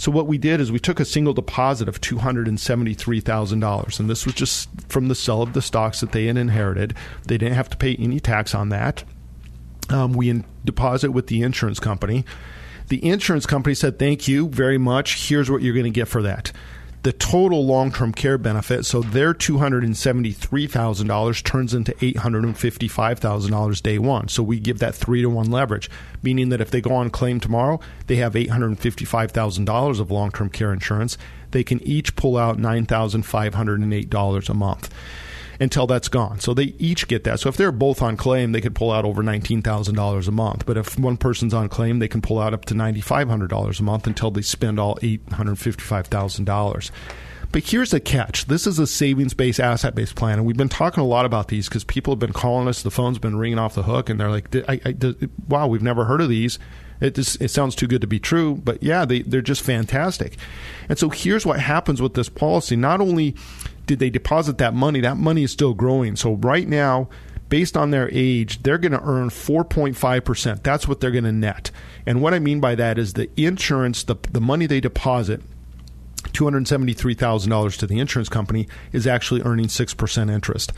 So what we did is we took a single deposit of two hundred and seventy three thousand dollars, and this was just from the sale of the stocks that they had inherited. They didn't have to pay any tax on that. Um, we in- deposit with the insurance company. The insurance company said, "Thank you very much. Here's what you're going to get for that." The total long term care benefit, so their $273,000 turns into $855,000 day one. So we give that three to one leverage, meaning that if they go on claim tomorrow, they have $855,000 of long term care insurance. They can each pull out $9,508 a month until that's gone. So they each get that. So if they're both on claim, they could pull out over $19,000 a month. But if one person's on claim, they can pull out up to $9,500 a month until they spend all $855,000. But here's the catch. This is a savings based, asset based plan. And we've been talking a lot about these because people have been calling us. The phone's been ringing off the hook. And they're like, wow, we've never heard of these. It, just, it sounds too good to be true. But yeah, they, they're just fantastic. And so here's what happens with this policy. Not only did they deposit that money? That money is still growing. So right now, based on their age, they're going to earn 4.5%. That's what they're going to net. And what I mean by that is the insurance, the, the money they deposit, $273,000 to the insurance company is actually earning 6% interest.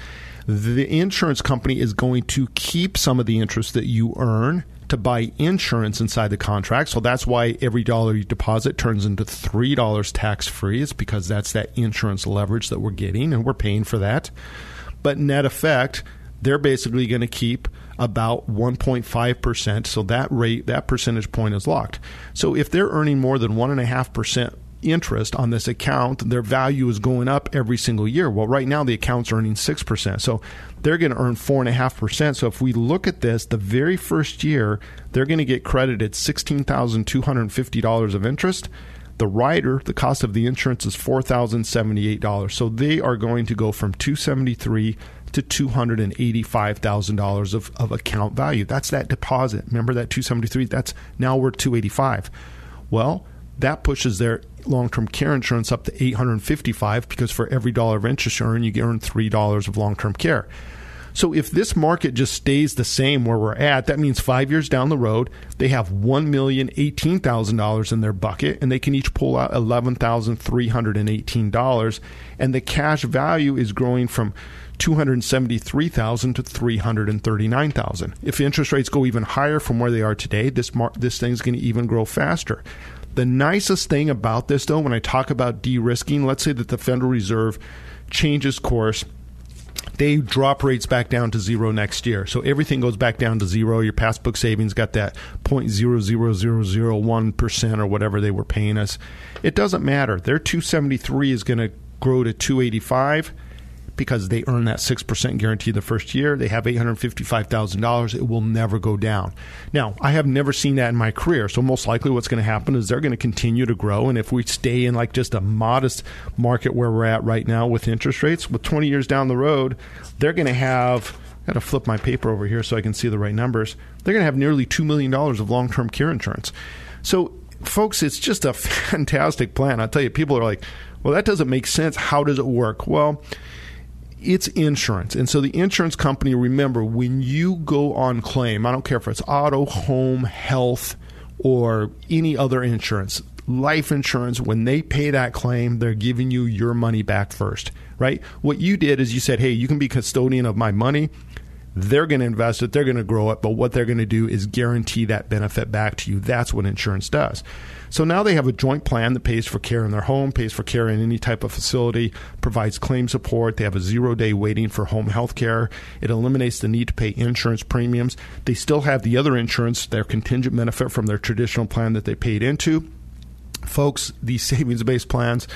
The insurance company is going to keep some of the interest that you earn to buy insurance inside the contract. So that's why every dollar you deposit turns into $3 tax free. It's because that's that insurance leverage that we're getting and we're paying for that. But net effect, they're basically going to keep about 1.5%. So that rate, that percentage point is locked. So if they're earning more than 1.5% interest on this account, their value is going up every single year. Well, right now the account's earning 6%. So they're going to earn 4.5%. So if we look at this, the very first year, they're going to get credited $16,250 of interest. The rider, the cost of the insurance is $4,078. So they are going to go from 273 to $285,000 of, of account value. That's that deposit. Remember that 273? That's now we're 285. Well, that pushes their long-term care insurance up to 855 because for every dollar of interest you earn, you earn $3 of long-term care. So if this market just stays the same where we're at, that means five years down the road, they have one million eighteen thousand dollars in their bucket, and they can each pull out eleven thousand three hundred and eighteen dollars, and the cash value is growing from 273,000 to 339,000. If interest rates go even higher from where they are today, this mar- this thing's going to even grow faster. The nicest thing about this though when I talk about de-risking, let's say that the Federal Reserve changes course they drop rates back down to zero next year. So everything goes back down to zero. Your passbook savings got that 0.00001% or whatever they were paying us. It doesn't matter. Their 273 is going to grow to 285 because they earn that 6% guarantee the first year. They have $855,000. It will never go down. Now, I have never seen that in my career. So, most likely, what's going to happen is they're going to continue to grow. And if we stay in like just a modest market where we're at right now with interest rates, with 20 years down the road, they're going to have. Got to flip my paper over here so I can see the right numbers. They're going to have nearly $2 million of long term care insurance. So, folks, it's just a fantastic plan. I tell you, people are like, well, that doesn't make sense. How does it work? Well, it's insurance. And so the insurance company, remember, when you go on claim, I don't care if it's auto, home, health, or any other insurance, life insurance, when they pay that claim, they're giving you your money back first, right? What you did is you said, hey, you can be custodian of my money. They're going to invest it, they're going to grow it, but what they're going to do is guarantee that benefit back to you. That's what insurance does. So now they have a joint plan that pays for care in their home, pays for care in any type of facility, provides claim support. They have a zero day waiting for home health care. It eliminates the need to pay insurance premiums. They still have the other insurance, their contingent benefit from their traditional plan that they paid into. Folks, these savings based plans,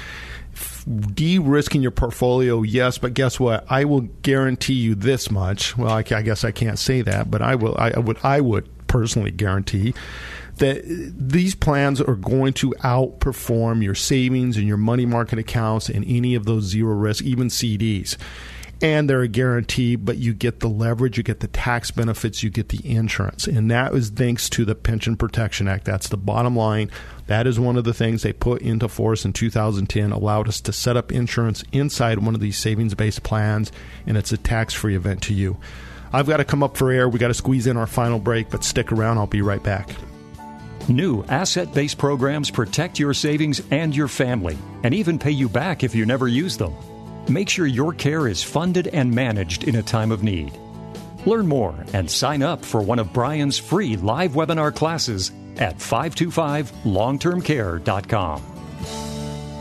de-risking your portfolio yes but guess what i will guarantee you this much well i, I guess i can't say that but i will I, I would i would personally guarantee that uh, these plans are going to outperform your savings and your money market accounts and any of those zero risk, even CDs. And they're a guarantee, but you get the leverage, you get the tax benefits, you get the insurance. And that is thanks to the Pension Protection Act. That's the bottom line. That is one of the things they put into force in 2010, allowed us to set up insurance inside one of these savings based plans, and it's a tax free event to you. I've got to come up for air. We got to squeeze in our final break, but stick around. I'll be right back. New asset based programs protect your savings and your family, and even pay you back if you never use them. Make sure your care is funded and managed in a time of need. Learn more and sign up for one of Brian's free live webinar classes at 525longtermcare.com.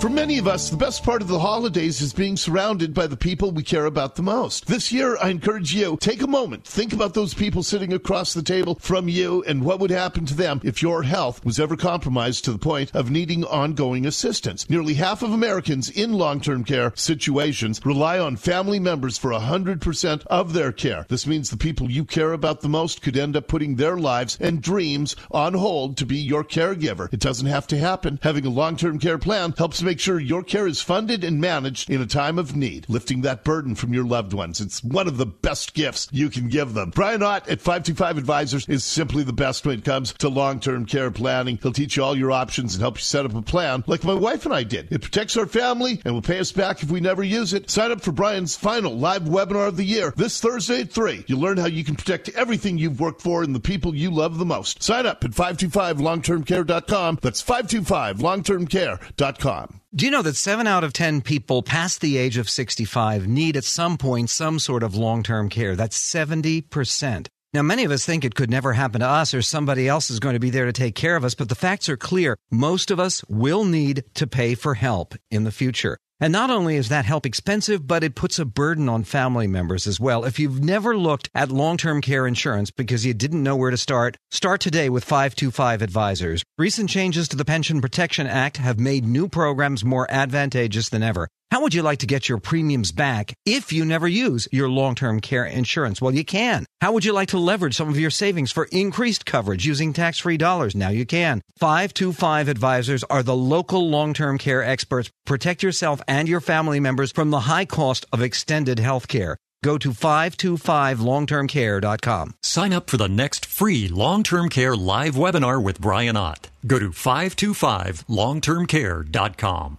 For many of us, the best part of the holidays is being surrounded by the people we care about the most. This year, I encourage you, take a moment, think about those people sitting across the table from you and what would happen to them if your health was ever compromised to the point of needing ongoing assistance. Nearly half of Americans in long-term care situations rely on family members for 100% of their care. This means the people you care about the most could end up putting their lives and dreams on hold to be your caregiver. It doesn't have to happen. Having a long-term care plan helps make sure your care is funded and managed in a time of need, lifting that burden from your loved ones. It's one of the best gifts you can give them. Brian Ott at 525 Advisors is simply the best when it comes to long-term care planning. He'll teach you all your options and help you set up a plan like my wife and I did. It protects our family and will pay us back if we never use it. Sign up for Brian's final live webinar of the year this Thursday at 3. You'll learn how you can protect everything you've worked for and the people you love the most. Sign up at 525longtermcare.com. That's 525longtermcare.com. Do you know that 7 out of 10 people past the age of 65 need at some point some sort of long term care? That's 70%. Now, many of us think it could never happen to us or somebody else is going to be there to take care of us, but the facts are clear. Most of us will need to pay for help in the future. And not only is that help expensive, but it puts a burden on family members as well. If you've never looked at long term care insurance because you didn't know where to start, start today with 525 Advisors. Recent changes to the Pension Protection Act have made new programs more advantageous than ever. How would you like to get your premiums back if you never use your long term care insurance? Well, you can. How would you like to leverage some of your savings for increased coverage using tax free dollars? Now you can. 525 Advisors are the local long term care experts. Protect yourself and your family members from the high cost of extended health care. Go to 525longtermcare.com. Sign up for the next free long term care live webinar with Brian Ott. Go to 525longtermcare.com.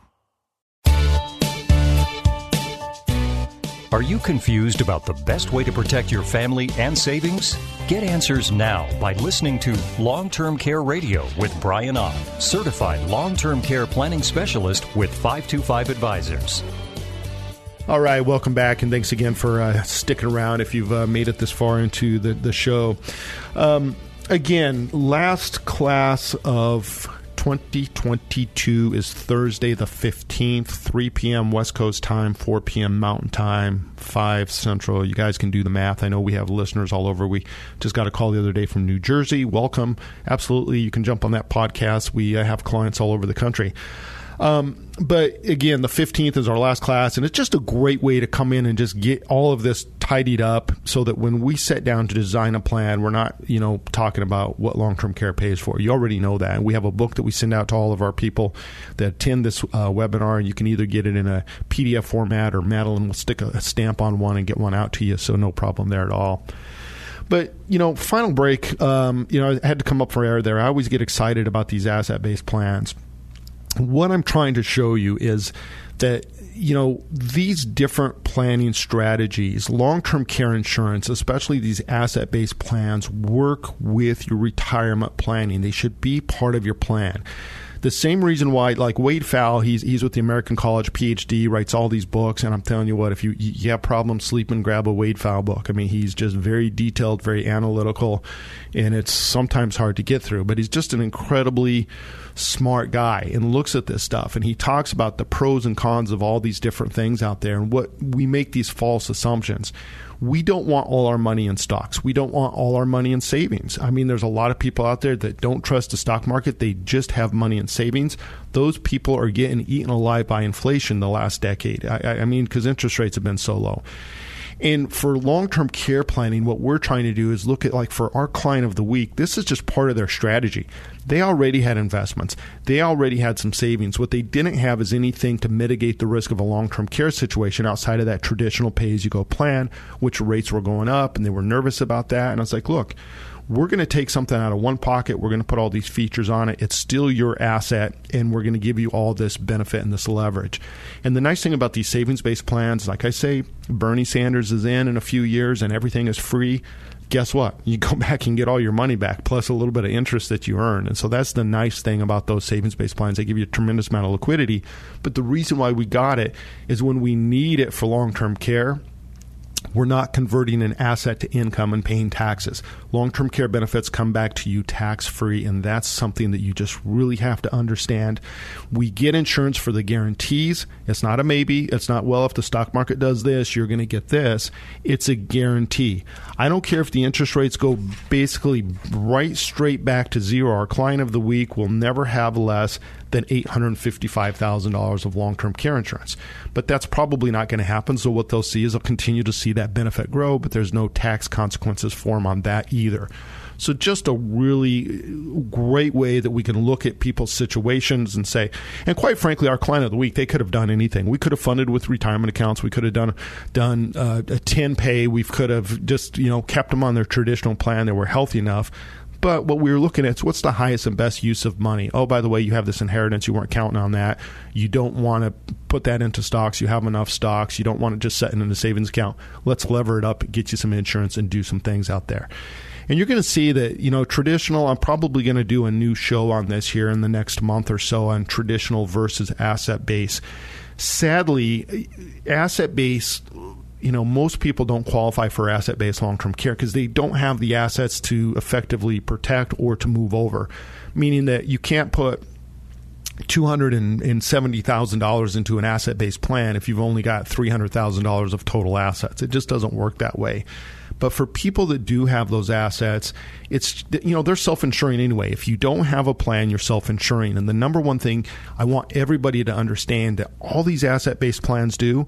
Are you confused about the best way to protect your family and savings? Get answers now by listening to Long Term Care Radio with Brian Ott, certified long term care planning specialist with 525 Advisors. All right, welcome back, and thanks again for uh, sticking around if you've uh, made it this far into the, the show. Um, again, last class of 2022 is Thursday the 15th, 3 p.m. West Coast time, 4 p.m. Mountain time, 5 Central. You guys can do the math. I know we have listeners all over. We just got a call the other day from New Jersey. Welcome. Absolutely. You can jump on that podcast. We uh, have clients all over the country. Um, but again, the 15th is our last class, and it's just a great way to come in and just get all of this tidied up so that when we sit down to design a plan, we're not, you know, talking about what long term care pays for. You already know that. And we have a book that we send out to all of our people that attend this uh, webinar, and you can either get it in a PDF format or Madeline will stick a stamp on one and get one out to you, so no problem there at all. But you know, final break. Um, you know, I had to come up for air there. I always get excited about these asset-based plans what I'm trying to show you is that you know these different planning strategies long-term care insurance especially these asset-based plans work with your retirement planning. They should be part of your plan the same reason why, like Wade Pfau, he's he's with the American College PhD, writes all these books, and I'm telling you what, if you you have problems sleeping, grab a Wade Pfau book. I mean, he's just very detailed, very analytical, and it's sometimes hard to get through. But he's just an incredibly smart guy and looks at this stuff and he talks about the pros and cons of all these different things out there and what we make these false assumptions we don't want all our money in stocks. We don't want all our money in savings. I mean, there's a lot of people out there that don't trust the stock market. They just have money in savings. Those people are getting eaten alive by inflation the last decade. I, I mean, because interest rates have been so low. And for long term care planning, what we're trying to do is look at, like, for our client of the week, this is just part of their strategy. They already had investments, they already had some savings. What they didn't have is anything to mitigate the risk of a long term care situation outside of that traditional pay as you go plan, which rates were going up, and they were nervous about that. And I was like, look, we're going to take something out of one pocket. We're going to put all these features on it. It's still your asset, and we're going to give you all this benefit and this leverage. And the nice thing about these savings based plans, like I say, Bernie Sanders is in in a few years and everything is free. Guess what? You go back and get all your money back plus a little bit of interest that you earn. And so that's the nice thing about those savings based plans. They give you a tremendous amount of liquidity. But the reason why we got it is when we need it for long term care we're not converting an asset to income and paying taxes. Long term care benefits come back to you tax free, and that's something that you just really have to understand. We get insurance for the guarantees. It's not a maybe. It's not, well, if the stock market does this, you're going to get this. It's a guarantee. I don't care if the interest rates go basically right straight back to zero. Our client of the week will never have less than $855,000 of long term care insurance. But that's probably not going to happen. So, what they'll see is they'll continue to see that benefit grow, but there's no tax consequences for them on that either. So, just a really great way that we can look at people's situations and say, and quite frankly, our client of the week, they could have done anything. We could have funded with retirement accounts. We could have done done uh, a ten pay. We could have just you know kept them on their traditional plan. They were healthy enough. But what we were looking at is what's the highest and best use of money. Oh, by the way, you have this inheritance. You weren't counting on that. You don't want to put that into stocks. You have enough stocks. You don't want to just it in a savings account. Let's lever it up, get you some insurance, and do some things out there. And you're going to see that, you know, traditional, I'm probably going to do a new show on this here in the next month or so on traditional versus asset base. Sadly, asset base you know, most people don't qualify for asset based long term care because they don't have the assets to effectively protect or to move over, meaning that you can't put $270,000 into an asset based plan if you've only got $300,000 of total assets. It just doesn't work that way. But for people that do have those assets, it's you know they're self-insuring anyway. If you don't have a plan, you're self-insuring. And the number one thing I want everybody to understand that all these asset-based plans do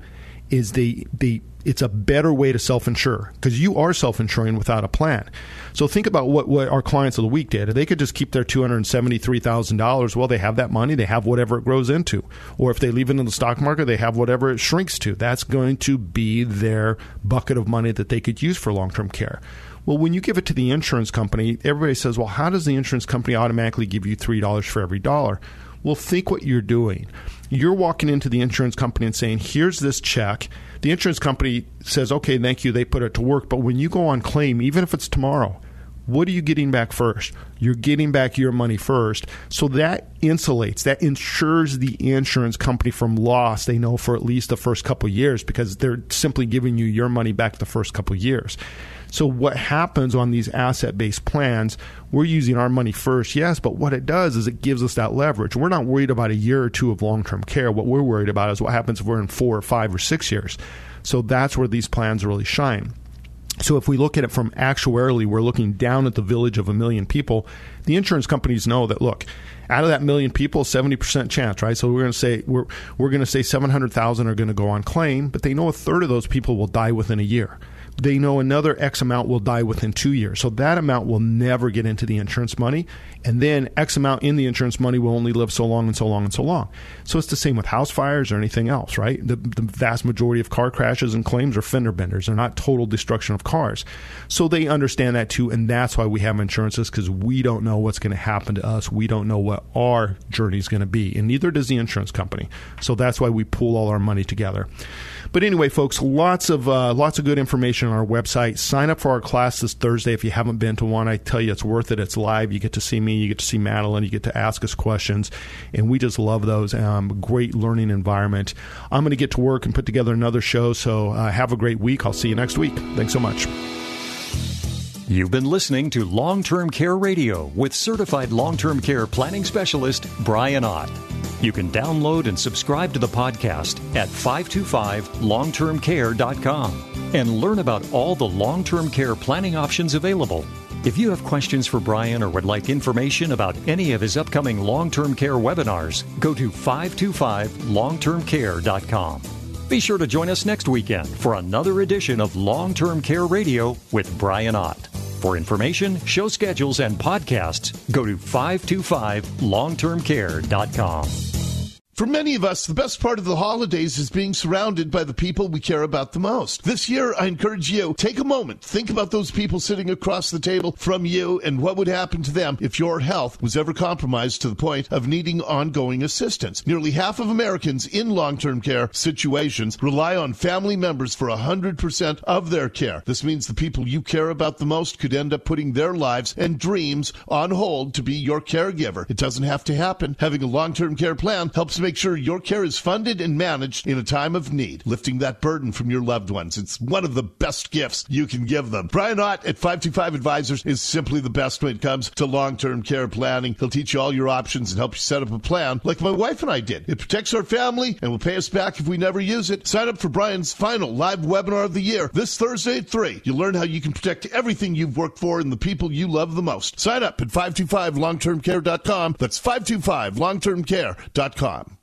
is they they it's a better way to self-insure because you are self-insuring without a plan. So think about what, what our clients of the week did. They could just keep their two hundred seventy-three thousand dollars. Well, they have that money. They have whatever it grows into. Or if they leave it in the stock market, they have whatever it shrinks to. That's going to be their bucket of money that they could use for long-term care. Well, when you give it to the insurance company, everybody says, "Well, how does the insurance company automatically give you three dollars for every dollar?" Well, think what you're doing. You're walking into the insurance company and saying, "Here's this check." The insurance company says, okay, thank you, they put it to work. But when you go on claim, even if it's tomorrow, what are you getting back first? You're getting back your money first. So that insulates, that insures the insurance company from loss, they know, for at least the first couple years because they're simply giving you your money back the first couple years. So what happens on these asset-based plans, we're using our money first, yes, but what it does is it gives us that leverage. We're not worried about a year or two of long-term care. What we're worried about is what happens if we're in 4 or 5 or 6 years. So that's where these plans really shine. So if we look at it from actuarially, we're looking down at the village of a million people. The insurance companies know that look, out of that million people, seventy percent chance, right? So we're going to say we're we're going to say seven hundred thousand are going to go on claim, but they know a third of those people will die within a year they know another X amount will die within two years. So that amount will never get into the insurance money. And then X amount in the insurance money will only live so long and so long and so long. So it's the same with house fires or anything else, right? The, the vast majority of car crashes and claims are fender benders. They're not total destruction of cars. So they understand that too. And that's why we have insurances because we don't know what's going to happen to us. We don't know what our journey is going to be. And neither does the insurance company. So that's why we pool all our money together. But anyway, folks, lots of uh, lots of good information on our website. Sign up for our class this Thursday if you haven't been to one. I tell you, it's worth it. It's live. You get to see me. You get to see Madeline. You get to ask us questions, and we just love those. Um, great learning environment. I'm going to get to work and put together another show. So uh, have a great week. I'll see you next week. Thanks so much. You've been listening to Long Term Care Radio with certified long term care planning specialist Brian Ott. You can download and subscribe to the podcast at 525longtermcare.com and learn about all the long term care planning options available. If you have questions for Brian or would like information about any of his upcoming long term care webinars, go to 525longtermcare.com. Be sure to join us next weekend for another edition of Long Term Care Radio with Brian Ott. For information, show schedules, and podcasts, go to 525longtermcare.com. For many of us, the best part of the holidays is being surrounded by the people we care about the most. This year, I encourage you, take a moment, think about those people sitting across the table from you and what would happen to them if your health was ever compromised to the point of needing ongoing assistance. Nearly half of Americans in long-term care situations rely on family members for 100% of their care. This means the people you care about the most could end up putting their lives and dreams on hold to be your caregiver. It doesn't have to happen. Having a long-term care plan helps make make sure your care is funded and managed in a time of need, lifting that burden from your loved ones. It's one of the best gifts you can give them. Brian Ott at 525 Advisors is simply the best when it comes to long-term care planning. He'll teach you all your options and help you set up a plan like my wife and I did. It protects our family and will pay us back if we never use it. Sign up for Brian's final live webinar of the year this Thursday at 3. You'll learn how you can protect everything you've worked for and the people you love the most. Sign up at 525longtermcare.com. That's 525longtermcare.com.